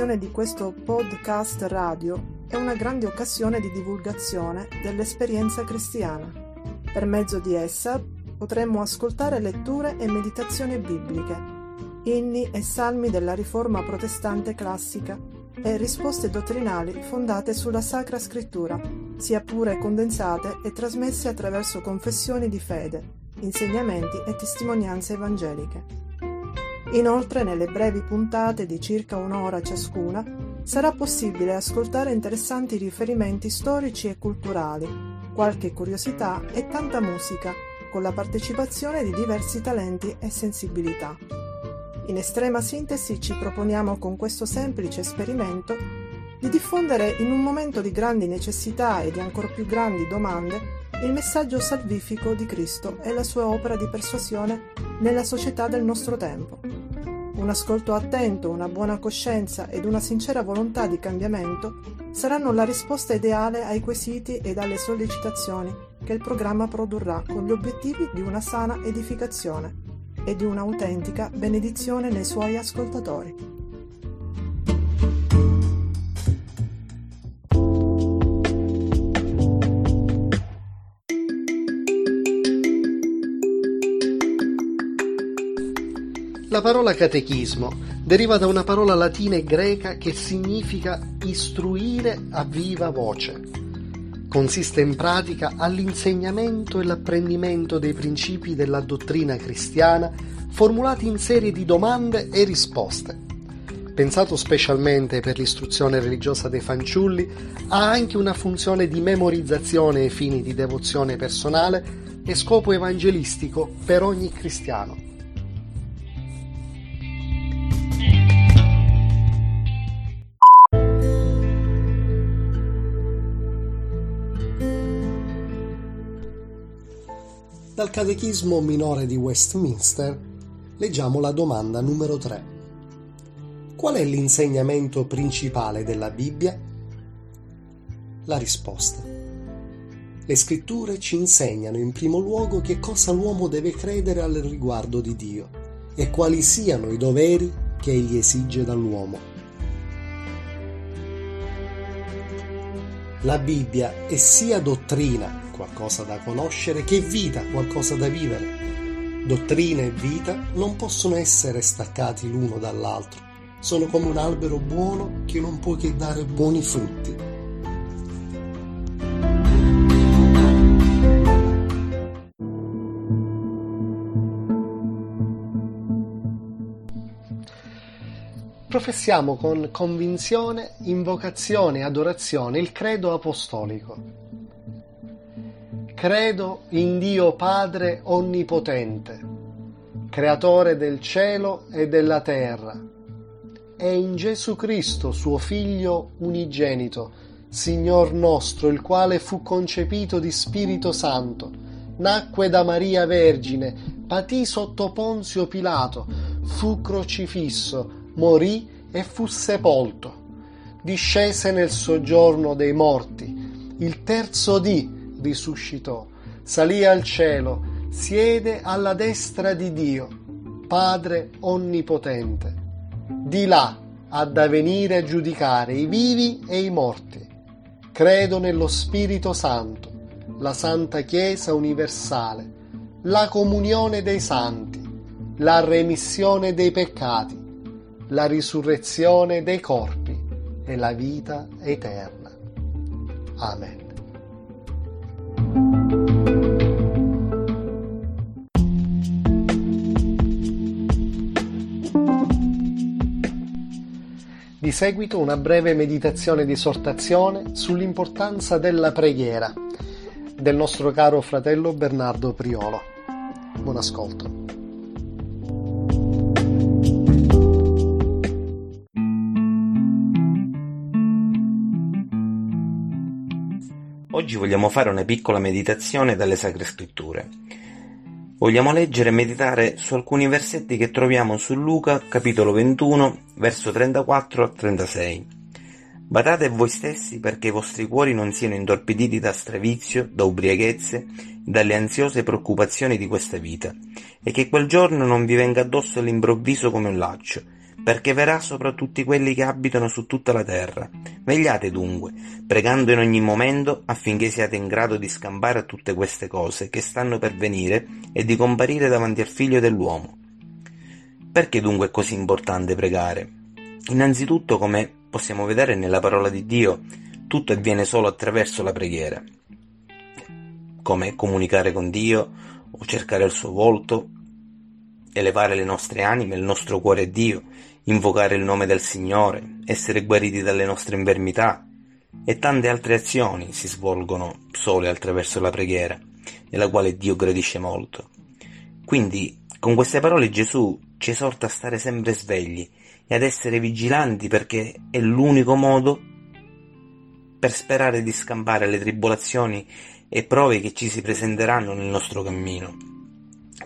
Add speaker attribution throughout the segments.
Speaker 1: Realizzazione di questo podcast radio è una grande occasione di divulgazione dell'esperienza cristiana. Per mezzo di essa potremmo ascoltare letture e meditazioni bibliche, inni e salmi della riforma protestante classica e risposte dottrinali fondate sulla Sacra Scrittura, sia pure condensate e trasmesse attraverso confessioni di fede, insegnamenti e testimonianze evangeliche. Inoltre, nelle brevi puntate di circa un'ora ciascuna, sarà possibile ascoltare interessanti riferimenti storici e culturali, qualche curiosità e tanta musica, con la partecipazione di diversi talenti e sensibilità. In estrema sintesi ci proponiamo con questo semplice esperimento di diffondere in un momento di grandi necessità e di ancor più grandi domande il messaggio salvifico di Cristo e la sua opera di persuasione nella società del nostro tempo. Un ascolto attento, una buona coscienza ed una sincera volontà di cambiamento saranno la risposta ideale ai quesiti ed alle sollecitazioni che il programma produrrà con gli obiettivi di una sana edificazione e di un'autentica benedizione nei suoi ascoltatori.
Speaker 2: La parola catechismo deriva da una parola latina e greca che significa istruire a viva voce. Consiste in pratica all'insegnamento e l'apprendimento dei principi della dottrina cristiana formulati in serie di domande e risposte. Pensato specialmente per l'istruzione religiosa dei fanciulli, ha anche una funzione di memorizzazione ai fini di devozione personale e scopo evangelistico per ogni cristiano. Dal Catechismo minore di Westminster leggiamo la domanda numero 3. Qual è l'insegnamento principale della Bibbia? La risposta. Le scritture ci insegnano in primo luogo che cosa l'uomo deve credere al riguardo di Dio e quali siano i doveri che egli esige dall'uomo. La Bibbia è sia dottrina qualcosa da conoscere che vita, qualcosa da vivere. Dottrina e vita non possono essere staccati l'uno dall'altro, sono come un albero buono che non può che dare buoni frutti. Professiamo con convinzione, invocazione e adorazione il credo apostolico. Credo in Dio Padre Onnipotente, Creatore del cielo e della terra, e in Gesù Cristo, suo Figlio unigenito, Signor nostro, il quale fu concepito di Spirito Santo, nacque da Maria Vergine, patì sotto Ponzio Pilato, fu crocifisso, morì e fu sepolto, discese nel soggiorno dei morti, il terzo dì risuscitò, salì al cielo, siede alla destra di Dio, Padre Onnipotente. Di là ha da venire a giudicare i vivi e i morti. Credo nello Spirito Santo, la Santa Chiesa universale, la comunione dei santi, la remissione dei peccati, la risurrezione dei corpi e la vita eterna. Amen. Di seguito una breve meditazione di esortazione sull'importanza della preghiera del nostro caro fratello Bernardo Priolo. Buon ascolto.
Speaker 3: Oggi vogliamo fare una piccola meditazione dalle Sacre Scritture. Vogliamo leggere e meditare su alcuni versetti che troviamo su Luca, capitolo 21, verso 34 a 36. Badate voi stessi perché i vostri cuori non siano intorpiditi da stravizio, da ubriachezze, dalle ansiose preoccupazioni di questa vita, e che quel giorno non vi venga addosso all'improvviso come un laccio, perché verrà sopra tutti quelli che abitano su tutta la terra. Vegliate dunque, pregando in ogni momento affinché siate in grado di scampare a tutte queste cose che stanno per venire e di comparire davanti al figlio dell'uomo. Perché dunque è così importante pregare? Innanzitutto, come possiamo vedere nella parola di Dio, tutto avviene solo attraverso la preghiera. Come comunicare con Dio o cercare il suo volto, elevare le nostre anime, il nostro cuore a Dio, invocare il nome del Signore, essere guariti dalle nostre infermità e tante altre azioni si svolgono sole attraverso la preghiera, nella quale Dio gradisce molto. Quindi, con queste parole Gesù ci esorta a stare sempre svegli e ad essere vigilanti perché è l'unico modo per sperare di scampare le tribolazioni e prove che ci si presenteranno nel nostro cammino.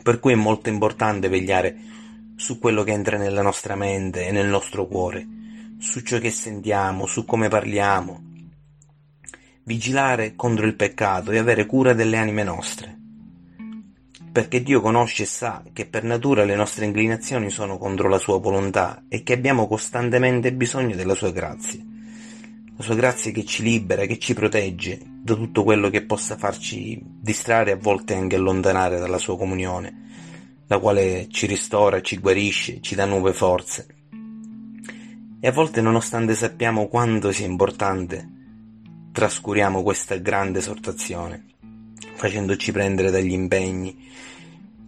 Speaker 3: Per cui è molto importante vegliare su quello che entra nella nostra mente e nel nostro cuore, su ciò che sentiamo, su come parliamo. Vigilare contro il peccato e avere cura delle anime nostre. Perché Dio conosce e sa che per natura le nostre inclinazioni sono contro la sua volontà e che abbiamo costantemente bisogno della sua grazia. La sua grazia che ci libera, che ci protegge da tutto quello che possa farci distrarre e a volte anche allontanare dalla sua comunione la quale ci ristora, ci guarisce, ci dà nuove forze. E a volte, nonostante sappiamo quanto sia importante, trascuriamo questa grande esortazione, facendoci prendere dagli impegni,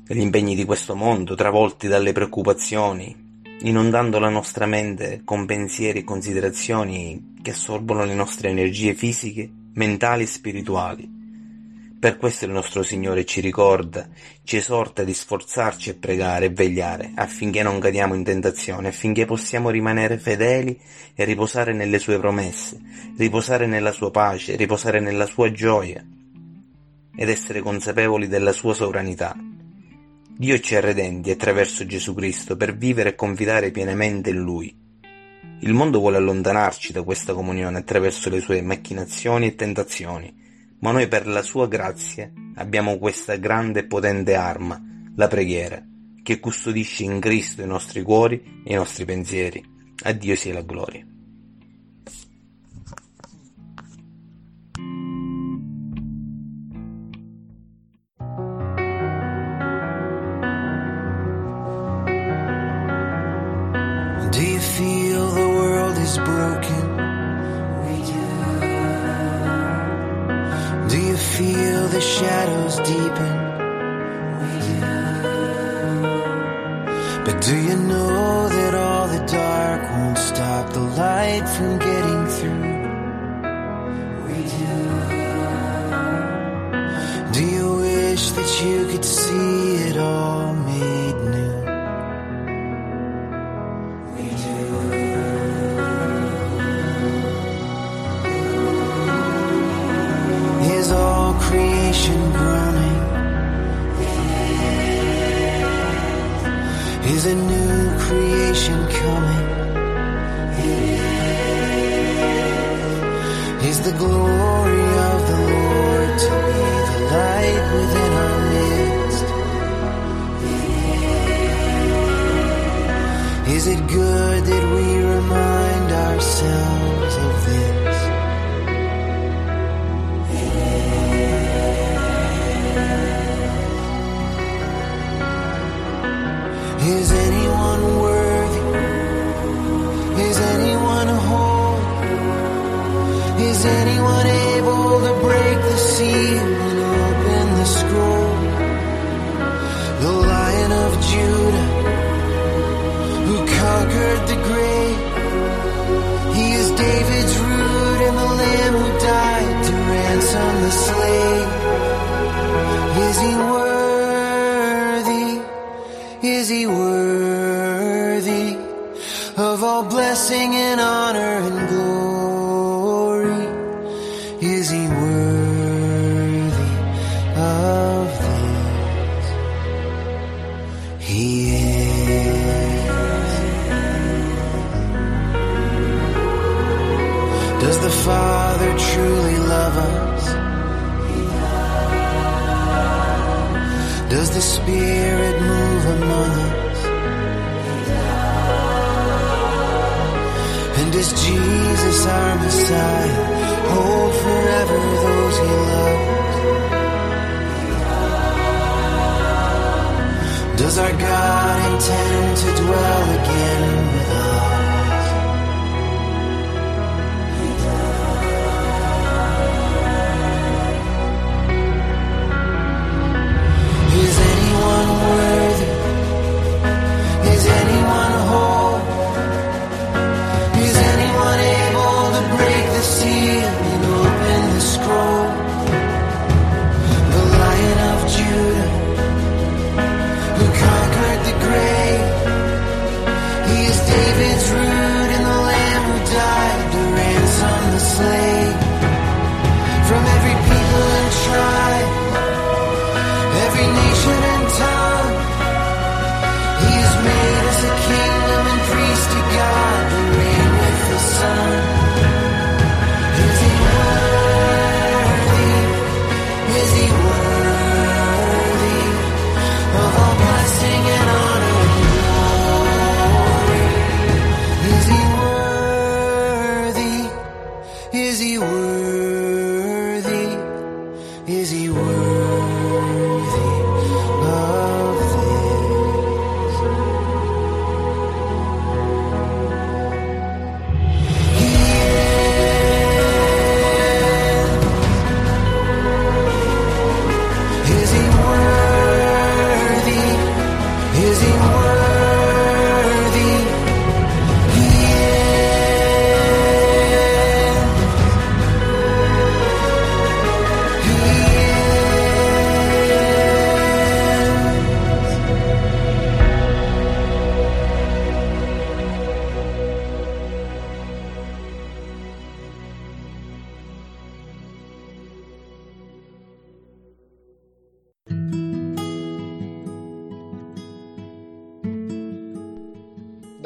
Speaker 3: dagli impegni di questo mondo, travolti dalle preoccupazioni, inondando la nostra mente con pensieri e considerazioni che assorbono le nostre energie fisiche, mentali e spirituali per questo il nostro Signore ci ricorda, ci esorta di sforzarci a pregare e vegliare affinché non cadiamo in tentazione, affinché possiamo rimanere fedeli e riposare nelle sue promesse, riposare nella sua pace, riposare nella sua gioia ed essere consapevoli della sua sovranità. Dio ci ha redenti attraverso Gesù Cristo per vivere e confidare pienamente in Lui. Il mondo vuole allontanarci da questa comunione attraverso le sue macchinazioni e tentazioni, ma noi per la sua grazia abbiamo questa grande e potente arma, la preghiera, che custodisce in Cristo i nostri cuori e i nostri pensieri. A Dio sia la gloria.
Speaker 4: Do you feel the world is broken? The shadows deepen? But do you know that all the dark won't stop the light from getting through? Do you wish that you could see it all a new creation coming? Is the glory of the Lord to be the light within our midst? Is it good that we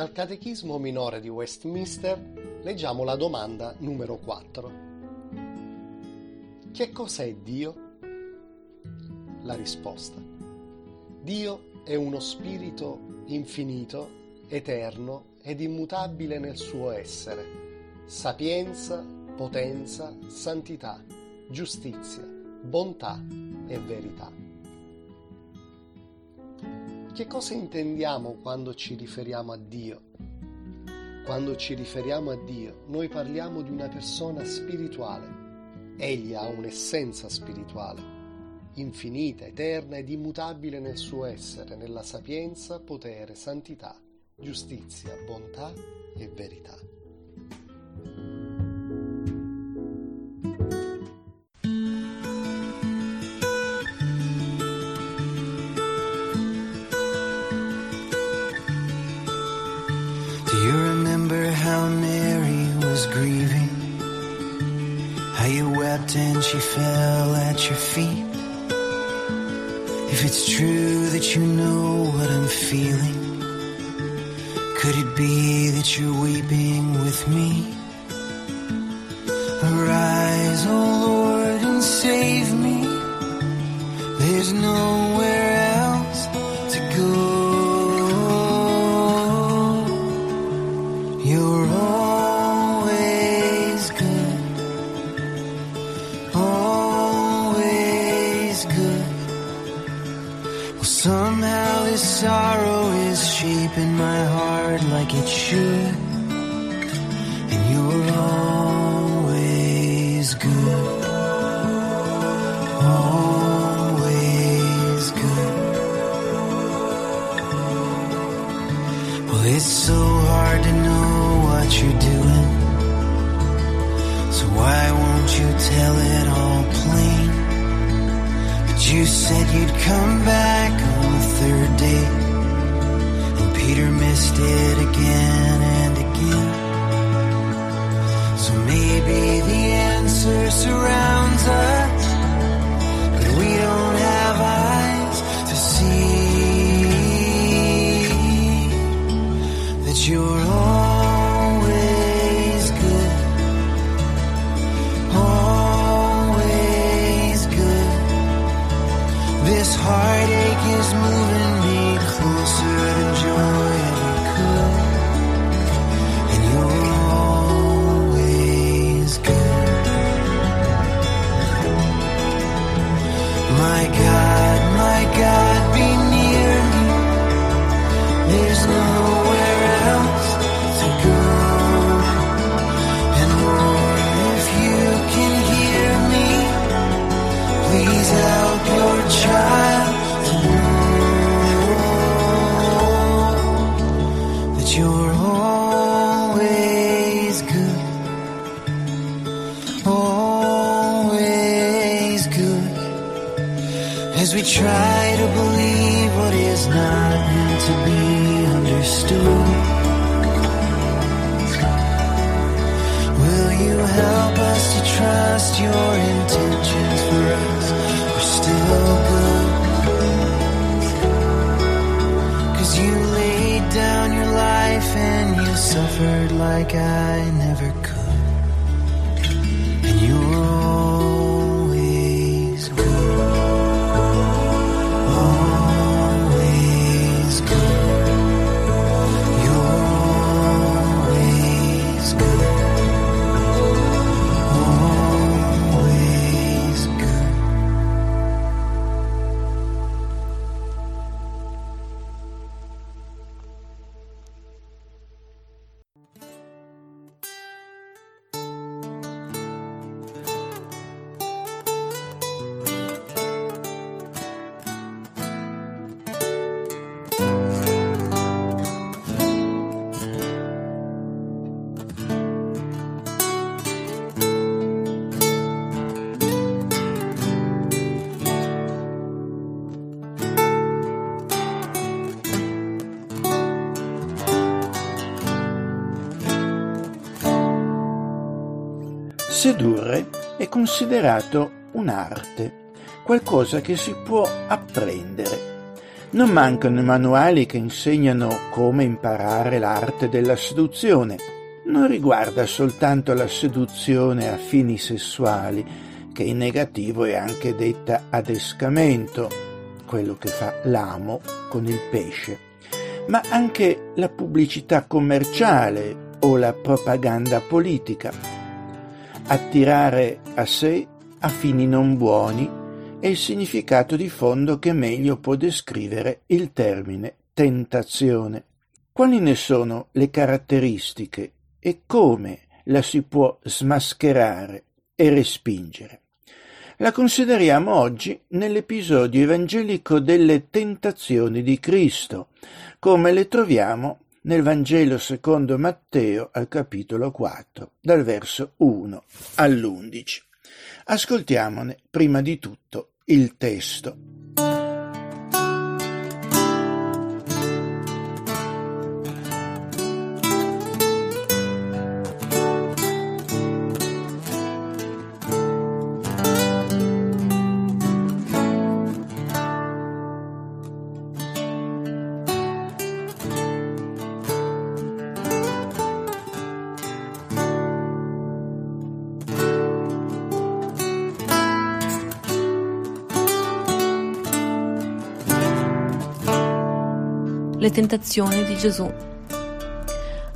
Speaker 2: Dal Catechismo minore di Westminster leggiamo la domanda numero 4. Che cos'è Dio? La risposta. Dio è uno spirito infinito, eterno ed immutabile nel suo essere, sapienza, potenza, santità, giustizia, bontà e verità. Che cosa intendiamo quando ci riferiamo a Dio? Quando ci riferiamo a Dio, noi parliamo di una persona spirituale. Egli ha un'essenza spirituale, infinita, eterna ed immutabile nel suo essere, nella sapienza, potere, santità, giustizia, bontà e verità.
Speaker 4: And she fell at your feet. If it's true that you know what I'm feeling, could it be that you're weeping with me? Arise, O oh Lord, and save me. There's nowhere said you'd come back on the third day. And Peter missed it again and again. So maybe the answer surrounds
Speaker 5: Sedurre è considerato un'arte, qualcosa che si può apprendere. Non mancano manuali che insegnano come imparare l'arte della seduzione. Non riguarda soltanto la seduzione a fini sessuali, che in negativo è anche detta adescamento, quello che fa l'amo con il pesce, ma anche la pubblicità commerciale o la propaganda politica attirare a sé a fini non buoni è il significato di fondo che meglio può descrivere il termine tentazione. Quali ne sono le caratteristiche e come la si può smascherare e respingere? La consideriamo oggi nell'episodio evangelico delle tentazioni di Cristo, come le troviamo nel Vangelo secondo Matteo al capitolo 4, dal verso 1 all'11. Ascoltiamone prima di tutto il testo.
Speaker 6: Le tentazioni di Gesù.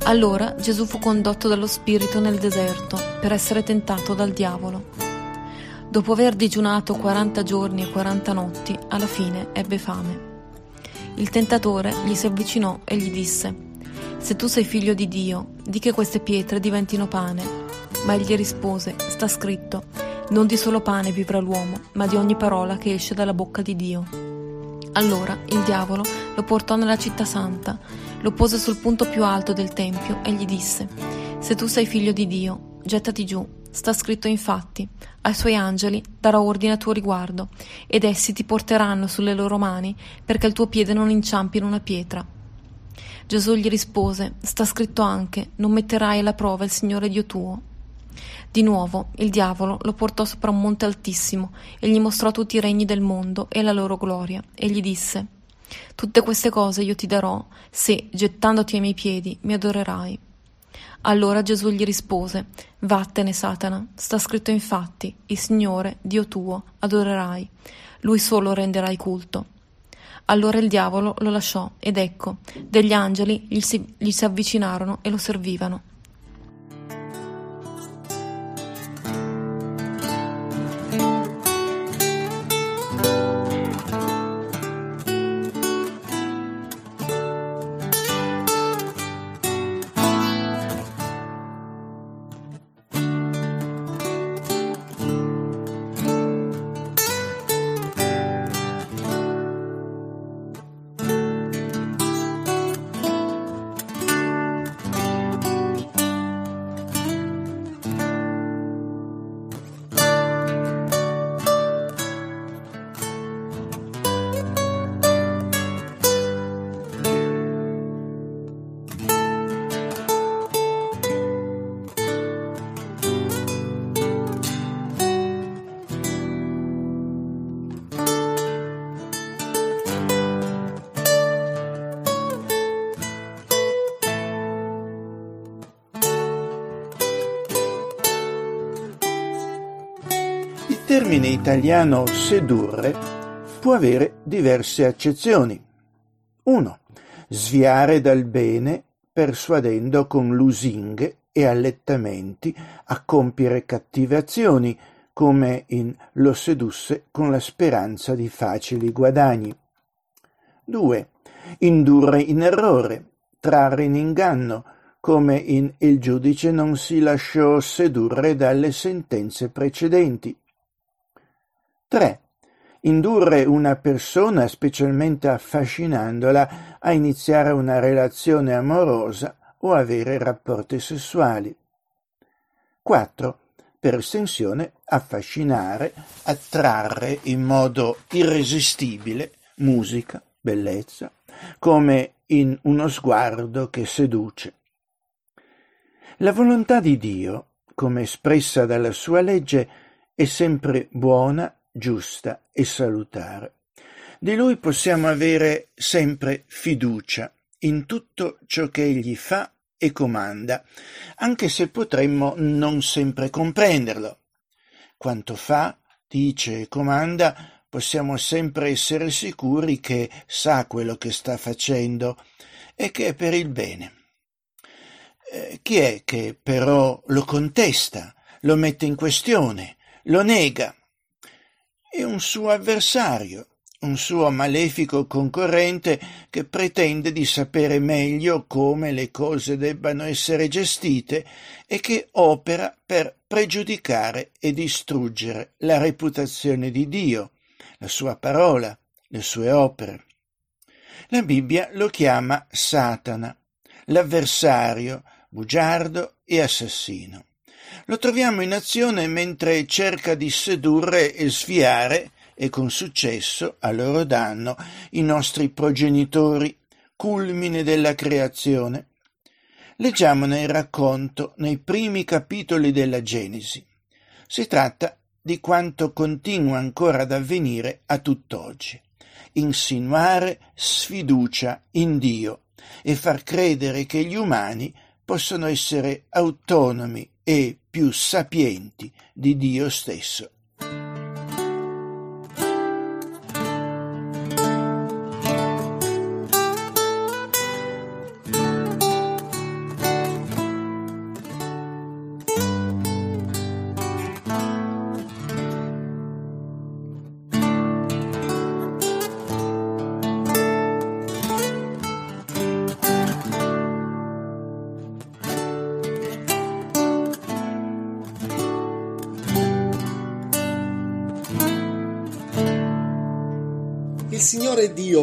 Speaker 6: Allora Gesù fu condotto dallo Spirito nel deserto per essere tentato dal diavolo. Dopo aver digiunato 40 giorni e 40 notti, alla fine ebbe fame. Il tentatore gli si avvicinò e gli disse, Se tu sei figlio di Dio, di che queste pietre diventino pane. Ma egli rispose, sta scritto, non di solo pane vivrà l'uomo, ma di ogni parola che esce dalla bocca di Dio. Allora il diavolo lo portò nella città santa, lo pose sul punto più alto del tempio e gli disse, Se tu sei figlio di Dio, gettati giù. Sta scritto infatti, ai suoi angeli darò ordine a tuo riguardo, ed essi ti porteranno sulle loro mani, perché il tuo piede non inciampi in una pietra. Gesù gli rispose, sta scritto anche, non metterai alla prova il Signore Dio tuo. Di nuovo il diavolo lo portò sopra un monte altissimo e gli mostrò tutti i regni del mondo e la loro gloria, e gli disse Tutte queste cose io ti darò, se, gettandoti ai miei piedi, mi adorerai. Allora Gesù gli rispose Vattene, Satana, sta scritto infatti, il Signore, Dio tuo, adorerai, lui solo renderai culto. Allora il diavolo lo lasciò, ed ecco, degli angeli gli si, gli si avvicinarono e lo servivano.
Speaker 5: Italiano sedurre può avere diverse accezioni. 1. Sviare dal bene persuadendo con lusinghe e allettamenti a compiere cattive azioni, come in lo sedusse con la speranza di facili guadagni. 2. Indurre in errore, trarre in inganno, come in Il giudice non si lasciò sedurre dalle sentenze precedenti. 3. Indurre una persona, specialmente affascinandola, a iniziare una relazione amorosa o avere rapporti sessuali. 4 per estensione affascinare, attrarre in modo irresistibile musica, bellezza, come in uno sguardo che seduce. La volontà di Dio, come espressa dalla sua legge, è sempre buona, giusta e salutare. Di lui possiamo avere sempre fiducia in tutto ciò che egli fa e comanda, anche se potremmo non sempre comprenderlo. Quanto fa, dice e comanda, possiamo sempre essere sicuri che sa quello che sta facendo e che è per il bene. Eh, chi è che però lo contesta, lo mette in questione, lo nega? È un suo avversario, un suo malefico concorrente che pretende di sapere meglio come le cose debbano essere gestite e che opera per pregiudicare e distruggere la reputazione di Dio, la sua parola, le sue opere. La Bibbia lo chiama Satana, l'avversario, bugiardo e assassino. Lo troviamo in azione mentre cerca di sedurre e sviare e con successo, a loro danno, i nostri progenitori, culmine della creazione. Leggiamone il racconto nei primi capitoli della Genesi. Si tratta di quanto continua ancora ad avvenire a tutt'oggi. Insinuare sfiducia in Dio e far credere che gli umani possono essere autonomi e più sapienti di Dio stesso.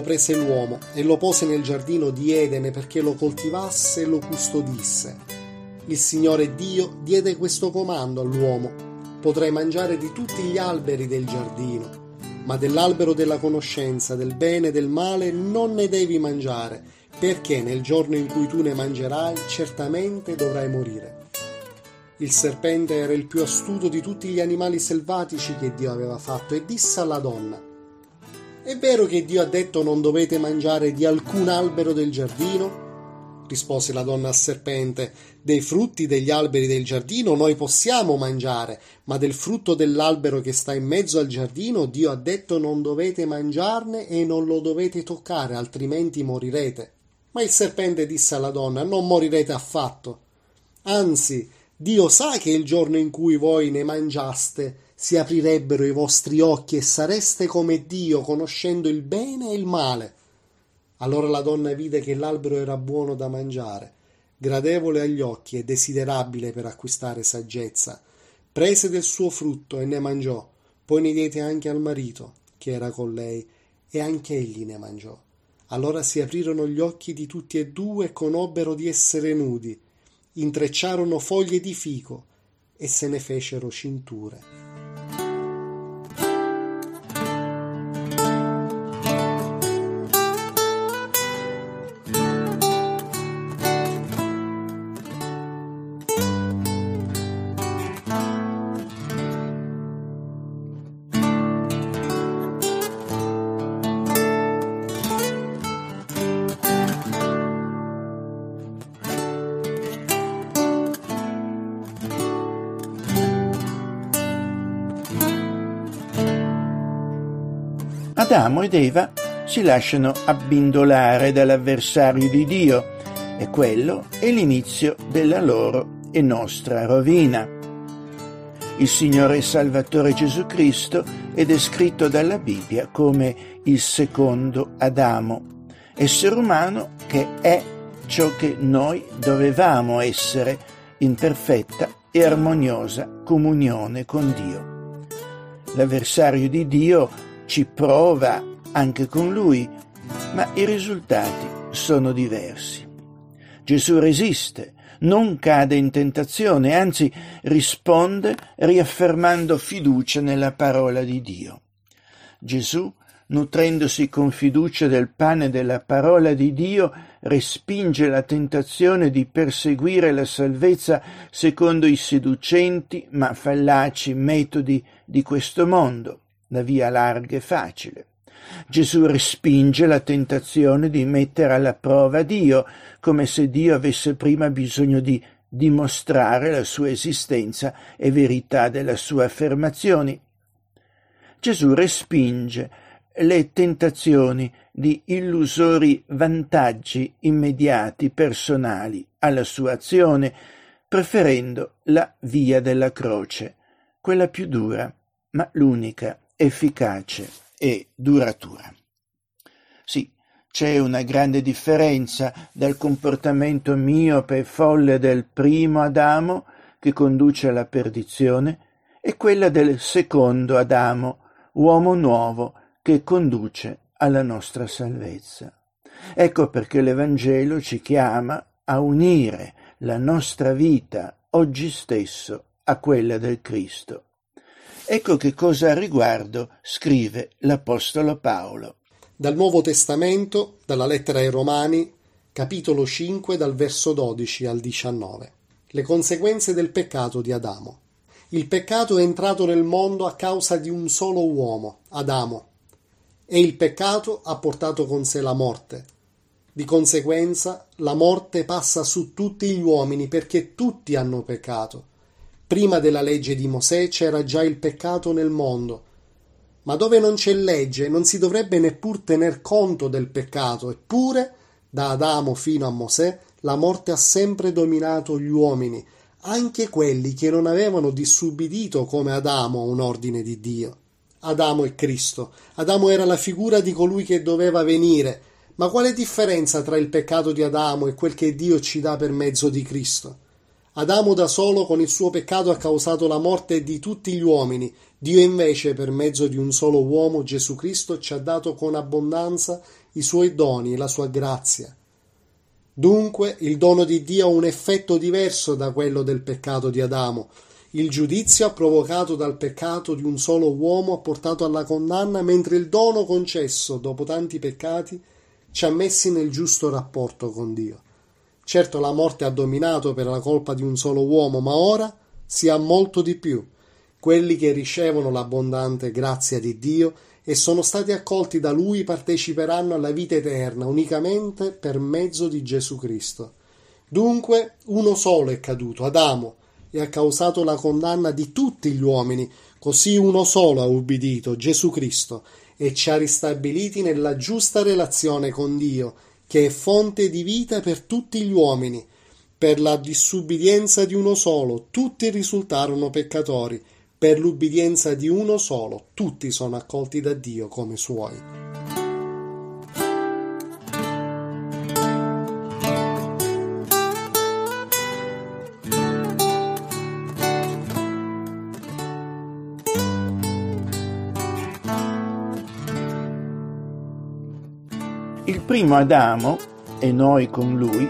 Speaker 2: Prese l'uomo e lo pose nel giardino di Edene perché lo coltivasse e lo custodisse. Il Signore Dio diede questo comando all'uomo: potrai mangiare di tutti gli alberi del giardino, ma dell'albero della conoscenza del bene e del male non ne devi mangiare, perché nel giorno in cui tu ne mangerai certamente dovrai morire. Il serpente era il più astuto di tutti gli animali selvatici che Dio aveva fatto e disse alla donna è vero che Dio ha detto non dovete mangiare di alcun albero del giardino? rispose la donna al serpente. Dei frutti degli alberi del giardino noi possiamo mangiare, ma del frutto dell'albero che sta in mezzo al giardino Dio ha detto non dovete mangiarne e non lo dovete toccare, altrimenti morirete. Ma il serpente disse alla donna non morirete affatto. Anzi, Dio sa che il giorno in cui voi ne mangiaste si aprirebbero i vostri occhi e sareste come Dio, conoscendo il bene e il male. Allora la donna vide che l'albero era buono da mangiare, gradevole agli occhi e desiderabile per acquistare saggezza. Prese del suo frutto e ne mangiò, poi ne diede anche al marito, che era con lei, e anche egli ne mangiò. Allora si aprirono gli occhi di tutti e due e conobbero di essere nudi, intrecciarono foglie di fico e se ne fecero cinture.
Speaker 5: Adamo ed Eva si lasciano abbindolare dall'avversario di Dio e quello è l'inizio della loro e nostra rovina. Il Signore Salvatore Gesù Cristo è descritto dalla Bibbia come il secondo Adamo, essere umano che è ciò che noi dovevamo essere in perfetta e armoniosa comunione con Dio. L'avversario di Dio ci prova anche con lui, ma i risultati sono diversi. Gesù resiste, non cade in tentazione, anzi risponde riaffermando fiducia nella parola di Dio. Gesù, nutrendosi con fiducia del pane della parola di Dio, respinge la tentazione di perseguire la salvezza secondo i seducenti ma fallaci metodi di questo mondo, la via larga e facile. Gesù respinge la tentazione di mettere alla prova Dio, come se Dio avesse prima bisogno di dimostrare la sua esistenza e verità delle sue affermazioni. Gesù respinge le tentazioni di illusori vantaggi immediati personali alla sua azione, preferendo la via della croce, quella più dura, ma l'unica efficace e duratura. Sì, c'è una grande differenza dal comportamento miope e folle del primo Adamo, che conduce alla perdizione, e quella del secondo Adamo, uomo nuovo, che conduce alla nostra salvezza. Ecco perché l'Evangelo ci chiama a unire la nostra vita oggi stesso a quella del Cristo. Ecco che cosa a riguardo scrive l'Apostolo Paolo.
Speaker 2: Dal Nuovo Testamento, dalla lettera ai Romani, capitolo 5, dal verso 12 al 19. Le conseguenze del peccato di Adamo. Il peccato è entrato nel mondo a causa di un solo uomo, Adamo, e il peccato ha portato con sé la morte. Di conseguenza, la morte passa su tutti gli uomini perché tutti hanno peccato. Prima della legge di Mosè c'era già il peccato nel mondo. Ma dove non c'è legge non si dovrebbe neppur tener conto del peccato, eppure, da Adamo fino a Mosè, la morte ha sempre dominato gli uomini, anche quelli che non avevano disubbidito come Adamo un ordine di Dio. Adamo è Cristo. Adamo era la figura di colui che doveva venire. Ma quale differenza tra il peccato di Adamo e quel che Dio ci dà per mezzo di Cristo? Adamo da solo con il suo peccato ha causato la morte di tutti gli uomini. Dio invece, per mezzo di un solo uomo, Gesù Cristo, ci ha dato con abbondanza i suoi doni e la sua grazia. Dunque, il dono di Dio ha un effetto diverso da quello del peccato di Adamo. Il giudizio provocato dal peccato di un solo uomo ha portato alla condanna, mentre il dono concesso dopo tanti peccati ci ha messi nel giusto rapporto con Dio. Certo la morte ha dominato per la colpa di un solo uomo, ma ora si ha molto di più. Quelli che ricevono l'abbondante grazia di Dio e sono stati accolti da Lui parteciperanno alla vita eterna unicamente per mezzo di Gesù Cristo. Dunque uno solo è caduto, Adamo, e ha causato la condanna di tutti gli uomini, così uno solo ha ubbidito, Gesù Cristo, e ci ha ristabiliti nella giusta relazione con Dio che è fonte di vita per tutti gli uomini. Per la disubbidienza di uno solo tutti risultarono peccatori, per l'ubbidienza di uno solo tutti sono accolti da Dio come suoi.
Speaker 5: Primo Adamo, e noi con lui,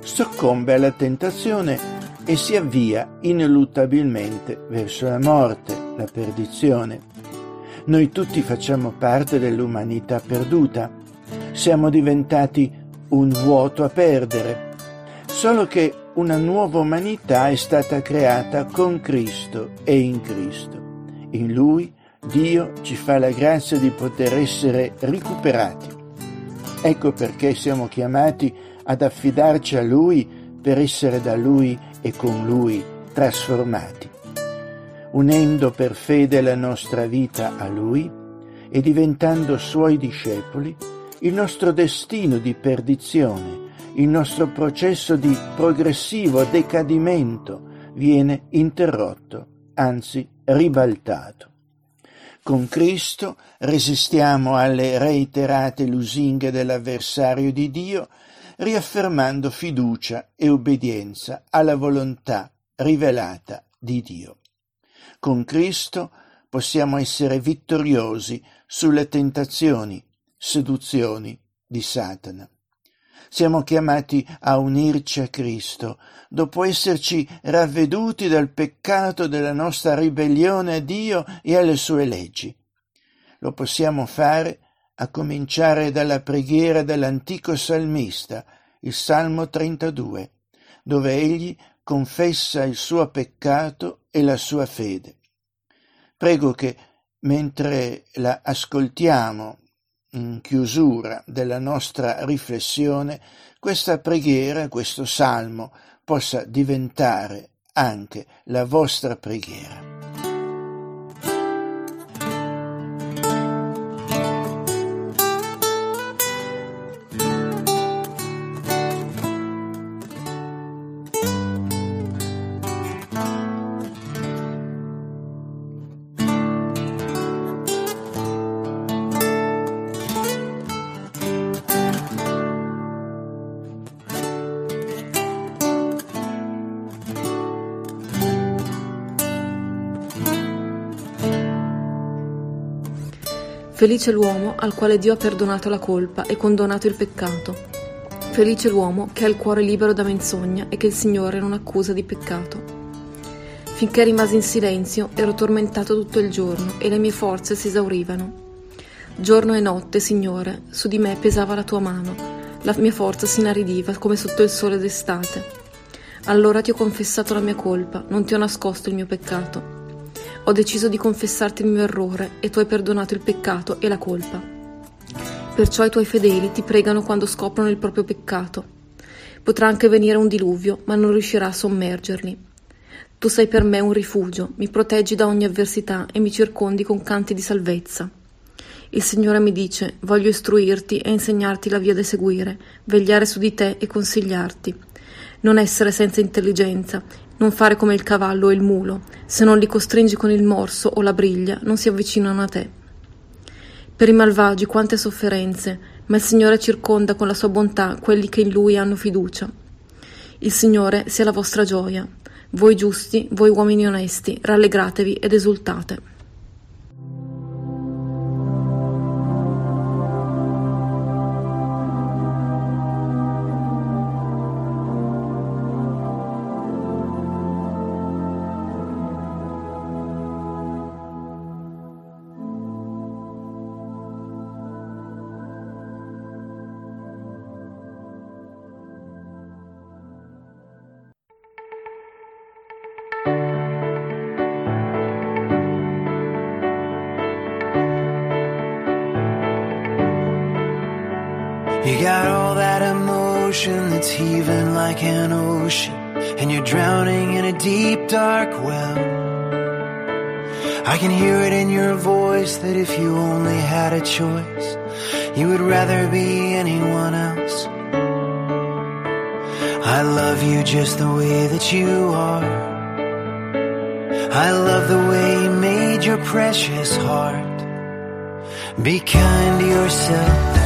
Speaker 5: soccombe alla tentazione e si avvia ineluttabilmente verso la morte, la perdizione. Noi tutti facciamo parte dell'umanità perduta, siamo diventati un vuoto a perdere, solo che una nuova umanità è stata creata con Cristo e in Cristo. In Lui Dio ci fa la grazia di poter essere recuperati Ecco perché siamo chiamati ad affidarci a Lui per essere da Lui e con Lui trasformati. Unendo per fede la nostra vita a Lui, e diventando suoi discepoli, il nostro destino di perdizione, il nostro processo di progressivo decadimento viene interrotto, anzi ribaltato. Con Cristo resistiamo alle reiterate lusinghe dell'avversario di Dio, riaffermando fiducia e obbedienza alla volontà rivelata di Dio. Con Cristo possiamo essere vittoriosi sulle tentazioni, seduzioni di Satana. Siamo chiamati a unirci a Cristo, dopo esserci ravveduti dal peccato della nostra ribellione a Dio e alle sue leggi. Lo possiamo fare a cominciare dalla preghiera dell'antico salmista, il Salmo 32, dove egli confessa il suo peccato e la sua fede. Prego che, mentre la ascoltiamo in chiusura della nostra riflessione, questa preghiera, questo salmo, possa diventare anche la vostra preghiera.
Speaker 6: Felice l'uomo al quale Dio ha perdonato la colpa e condonato il peccato. Felice l'uomo che ha il cuore libero da menzogna e che il Signore non accusa di peccato. Finché rimasi in silenzio ero tormentato tutto il giorno e le mie forze si esaurivano. Giorno e notte, Signore, su di me pesava la tua mano, la mia forza si inaridiva come sotto il sole d'estate. Allora ti ho confessato la mia colpa, non ti ho nascosto il mio peccato. Ho deciso di confessarti il mio errore e tu hai perdonato il peccato e la colpa. Perciò i tuoi fedeli ti pregano quando scoprono il proprio peccato. Potrà anche venire un diluvio, ma non riuscirà a sommergerli. Tu sei per me un rifugio, mi proteggi da ogni avversità e mi circondi con canti di salvezza. Il Signore mi dice, voglio istruirti e insegnarti la via da seguire, vegliare su di te e consigliarti. Non essere senza intelligenza non fare come il cavallo o il mulo, se non li costringi con il morso o la briglia, non si avvicinano a te. Per i malvagi quante sofferenze, ma il Signore circonda con la sua bontà quelli che in Lui hanno fiducia. Il Signore sia la vostra gioia. Voi giusti, voi uomini onesti, rallegratevi ed esultate.
Speaker 4: That's heaving like an ocean, and you're drowning in a deep, dark well. I can hear it in your voice that if you only had a choice, you would rather be anyone else. I love you just the way that you are. I love the way you made your precious heart. Be kind to yourself.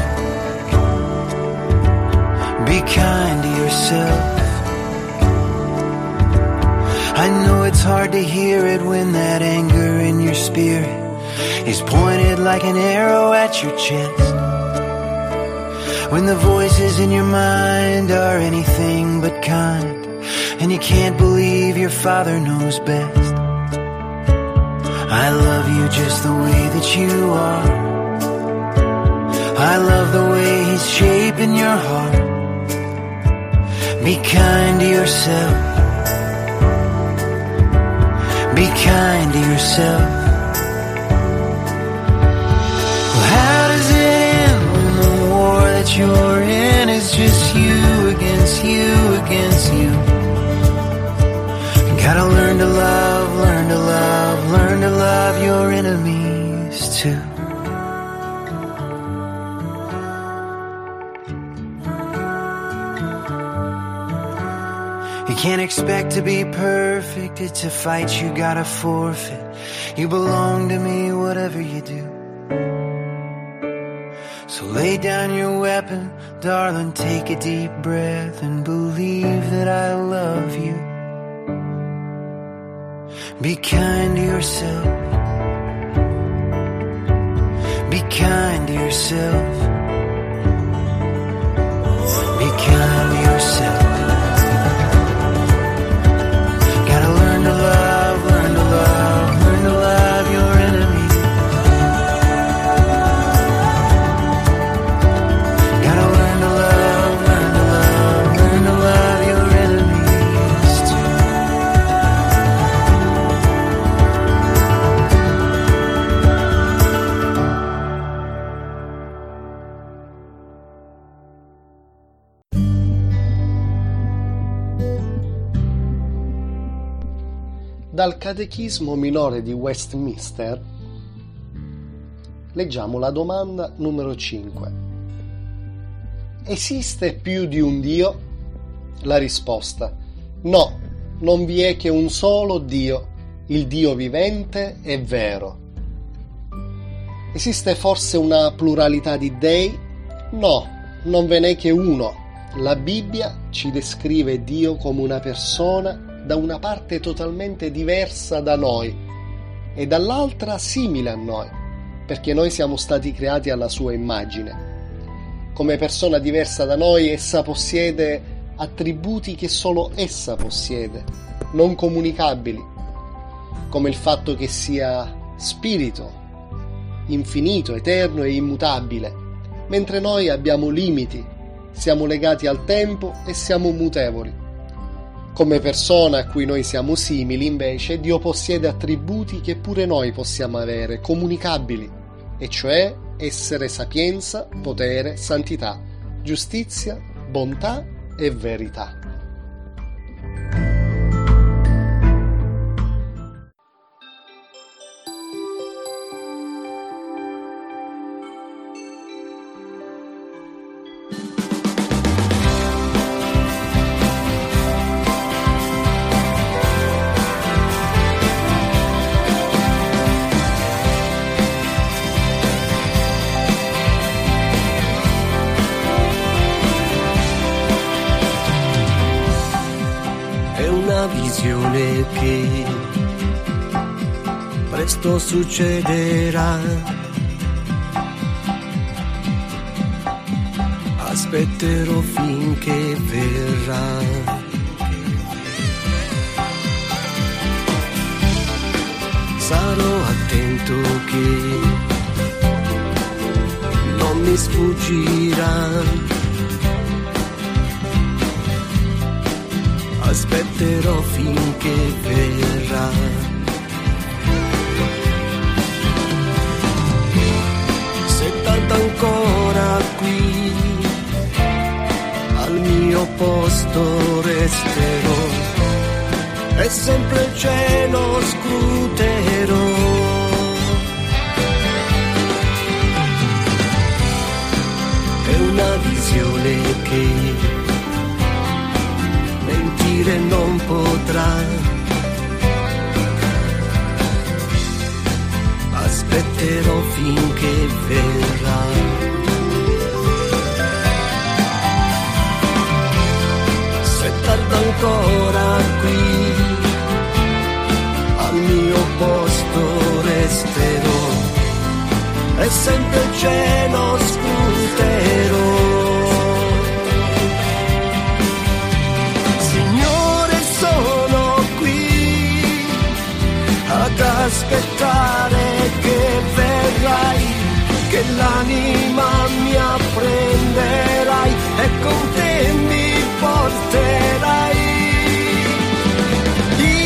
Speaker 4: Kind to yourself. I know it's hard to hear it when that anger in your spirit is pointed like an arrow at your chest. When the voices in your mind are anything but kind, and you can't believe your father knows best. I love you just the way that you are. I love the way he's shaping your heart. Be kind to yourself. Be kind to yourself. Well, how does it end when the war that you're in is just you against you against you? You gotta learn to love, learn to love, learn to love your enemies too.
Speaker 7: Can't expect to be perfect, it's a fight you gotta forfeit. You belong to me, whatever you do. So lay down your weapon, darling, take a deep breath and believe that I love you. Be kind to yourself. Be kind to yourself. Be kind to yourself.
Speaker 2: Dal Catechismo minore di Westminster leggiamo la domanda numero 5. Esiste più di un Dio? La risposta no, non vi è che un solo Dio, il Dio vivente e vero. Esiste forse una pluralità di dei? No, non ve n'è che uno. La Bibbia ci descrive Dio come una persona da una parte totalmente diversa da noi e dall'altra simile a noi, perché noi siamo stati creati alla sua immagine. Come persona diversa da noi, essa possiede attributi che solo essa possiede, non comunicabili, come il fatto che sia spirito, infinito, eterno e immutabile, mentre noi abbiamo limiti, siamo legati al tempo e siamo mutevoli. Come persona a cui noi siamo simili, invece, Dio possiede attributi che pure noi possiamo avere, comunicabili, e cioè essere sapienza, potere, santità, giustizia, bontà e verità.
Speaker 7: Succederà. Aspetterò finché verrà. Sarò attento che non mi sfuggirà. aspetterò finché verrà. Tanto ancora qui al mio posto resterò e sempre il cielo scruterò. È una visione che mentire non potrà. Aspetterò finché verrà. Se tarda ancora qui, al mio posto resterò e sempre il cielo scruterò. Signore, sono qui ad aspettare verrai, che l'anima mi apprenderai e con te mi porterai.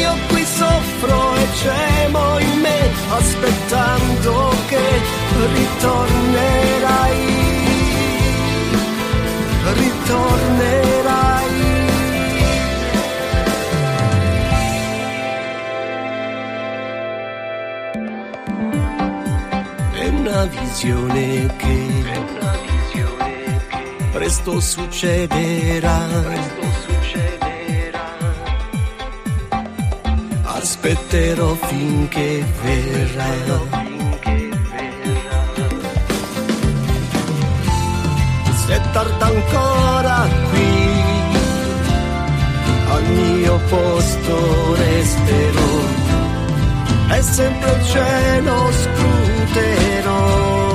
Speaker 7: Io qui soffro e gemo in me, presto succederà.
Speaker 8: aspetterò finché verrà. Se tarda ancora qui, al mio posto resterò e sempre il cielo scruterò.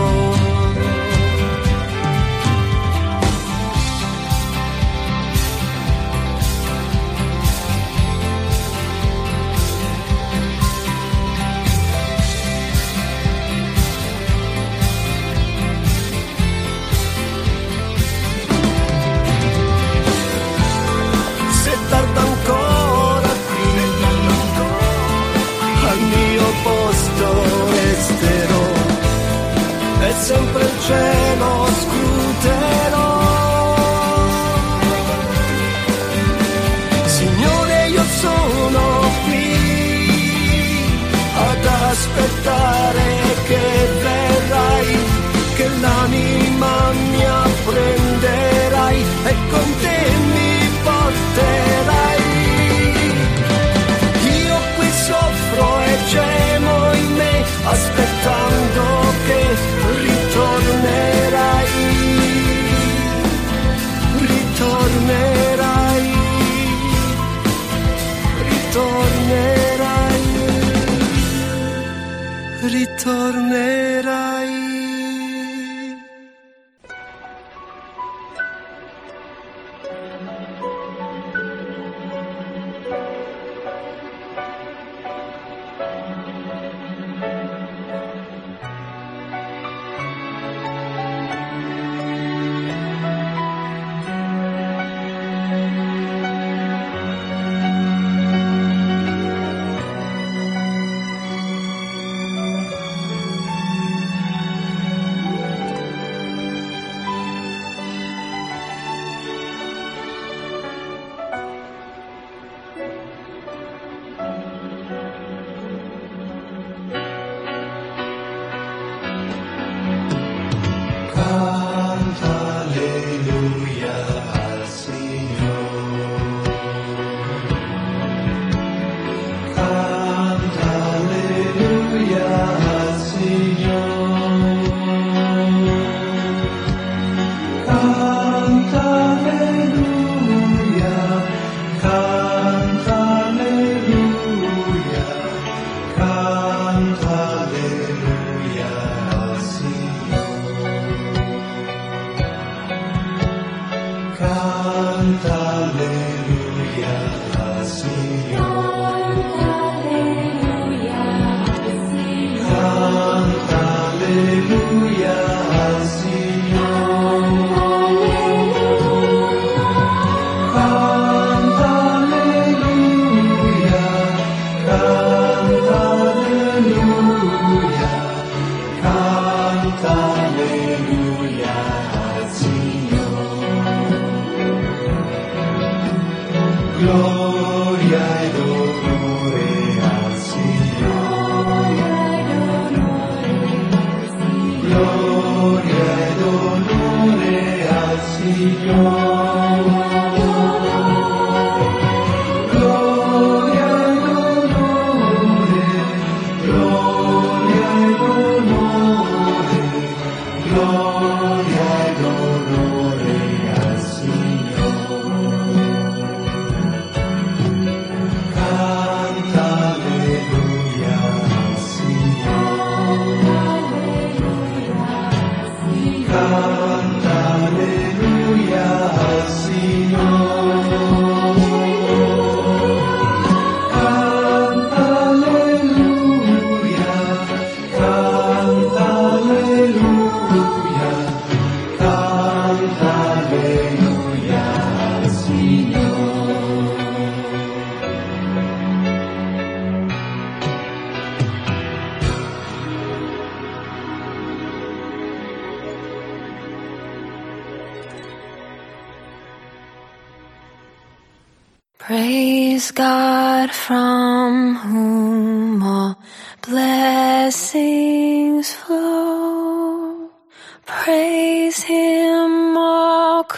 Speaker 8: Che l'anima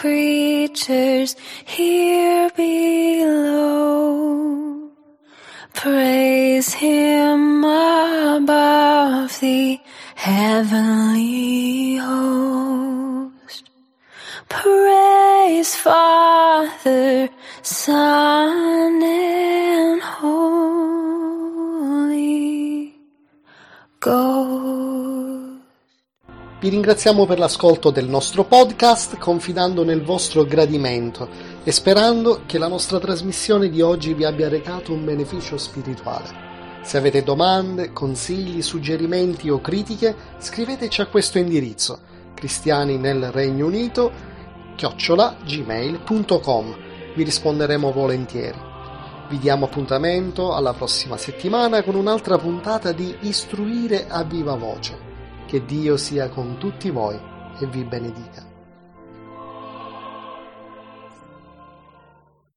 Speaker 9: creatures here below. Praise him above the heavenly host. Praise Father, Son, and Holy Ghost.
Speaker 2: Vi ringraziamo per l'ascolto del nostro podcast, confidando nel vostro gradimento e sperando che la nostra trasmissione di oggi vi abbia recato un beneficio spirituale. Se avete domande, consigli, suggerimenti o critiche, scriveteci a questo indirizzo cristiani nel Regno Unito chiocciola gmail.com vi risponderemo volentieri. Vi diamo appuntamento alla prossima settimana con un'altra puntata di Istruire a viva voce. Che Dio sia con tutti voi e vi benedica.